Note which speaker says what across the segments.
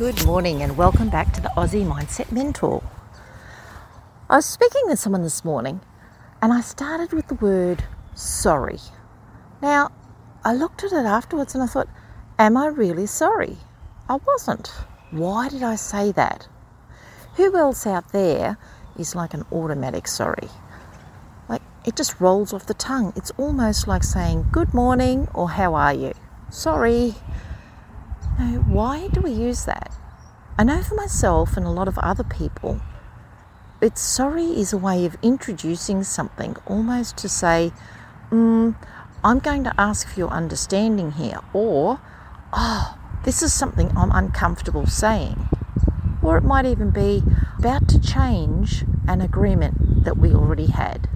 Speaker 1: Good morning and welcome back to the Aussie Mindset Mentor. I was speaking with someone this morning and I started with the word sorry. Now, I looked at it afterwards and I thought, am I really sorry? I wasn't. Why did I say that? Who else out there is like an automatic sorry? Like it just rolls off the tongue. It's almost like saying good morning or how are you? Sorry. Now, why do we use that? I know for myself and a lot of other people, it's sorry is a way of introducing something almost to say, mm, I'm going to ask for your understanding here, or, oh, this is something I'm uncomfortable saying. Or it might even be about to change an agreement that we already had.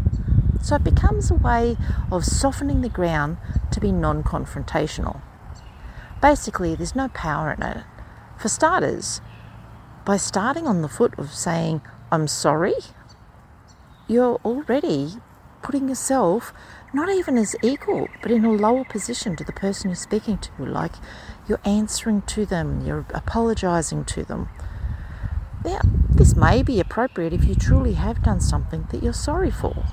Speaker 1: So it becomes a way of softening the ground to be non confrontational. Basically, there's no power in it. For starters, by starting on the foot of saying, I'm sorry, you're already putting yourself not even as equal, but in a lower position to the person you're speaking to. Like you're answering to them, you're apologizing to them. Now, this may be appropriate if you truly have done something that you're sorry for.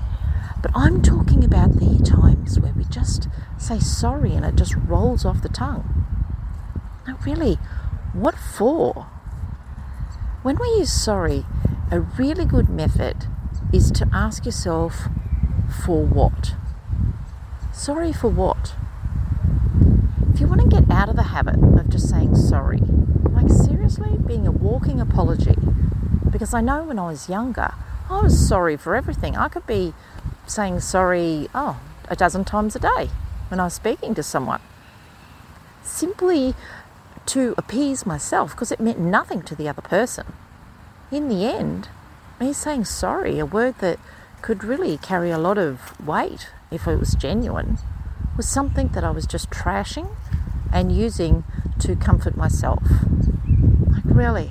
Speaker 1: But I'm talking about the times where we just say sorry and it just rolls off the tongue. Now, really, what for? When we use sorry, a really good method is to ask yourself, for what? Sorry for what? If you want to get out of the habit of just saying sorry, like seriously being a walking apology, because I know when I was younger, I was sorry for everything. I could be saying sorry, oh, a dozen times a day when I was speaking to someone. Simply to appease myself because it meant nothing to the other person. In the end, me saying sorry, a word that could really carry a lot of weight if it was genuine, was something that I was just trashing and using to comfort myself. Like, really,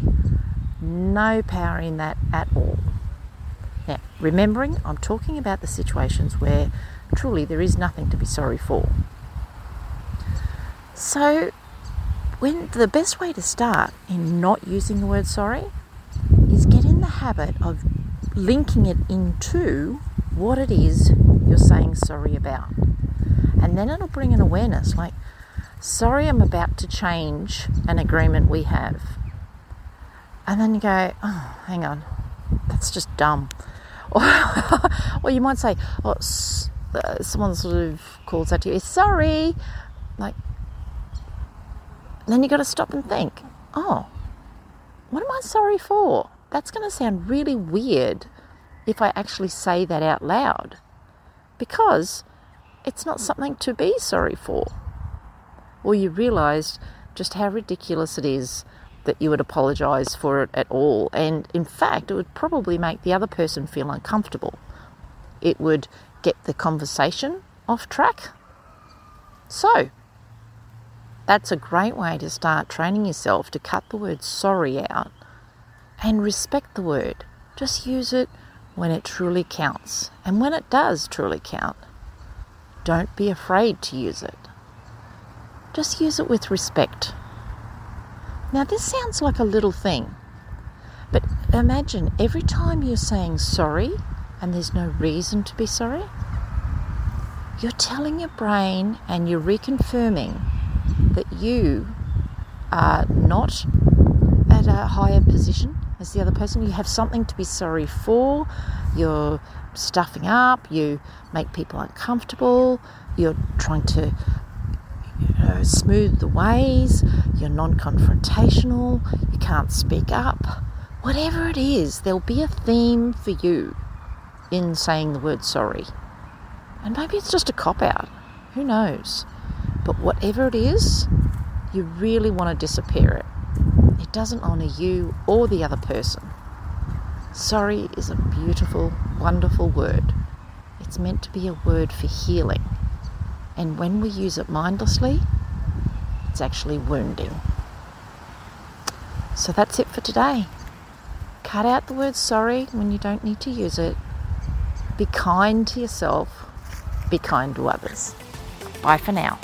Speaker 1: no power in that at all. Now, remembering I'm talking about the situations where truly there is nothing to be sorry for. So, when the best way to start in not using the word sorry is get in the habit of linking it into what it is you're saying sorry about. And then it'll bring an awareness like, sorry, I'm about to change an agreement we have. And then you go, oh, hang on, that's just dumb. Or, or you might say, oh, uh, someone sort of calls out to you, sorry. Like, and then you've got to stop and think, oh, what am I sorry for? That's going to sound really weird if I actually say that out loud because it's not something to be sorry for. Or you realize just how ridiculous it is that you would apologize for it at all. And in fact, it would probably make the other person feel uncomfortable. It would get the conversation off track. So, that's a great way to start training yourself to cut the word sorry out and respect the word. Just use it when it truly counts. And when it does truly count, don't be afraid to use it. Just use it with respect. Now, this sounds like a little thing, but imagine every time you're saying sorry and there's no reason to be sorry, you're telling your brain and you're reconfirming that you are not at a higher position as the other person. You have something to be sorry for. You're stuffing up. You make people uncomfortable. You're trying to you know, smooth the ways. You're non confrontational. You can't speak up. Whatever it is, there'll be a theme for you in saying the word sorry. And maybe it's just a cop out. Who knows? But whatever it is, you really want to disappear it. It doesn't honour you or the other person. Sorry is a beautiful, wonderful word. It's meant to be a word for healing. And when we use it mindlessly, it's actually wounding. So that's it for today. Cut out the word sorry when you don't need to use it. Be kind to yourself. Be kind to others. Bye for now.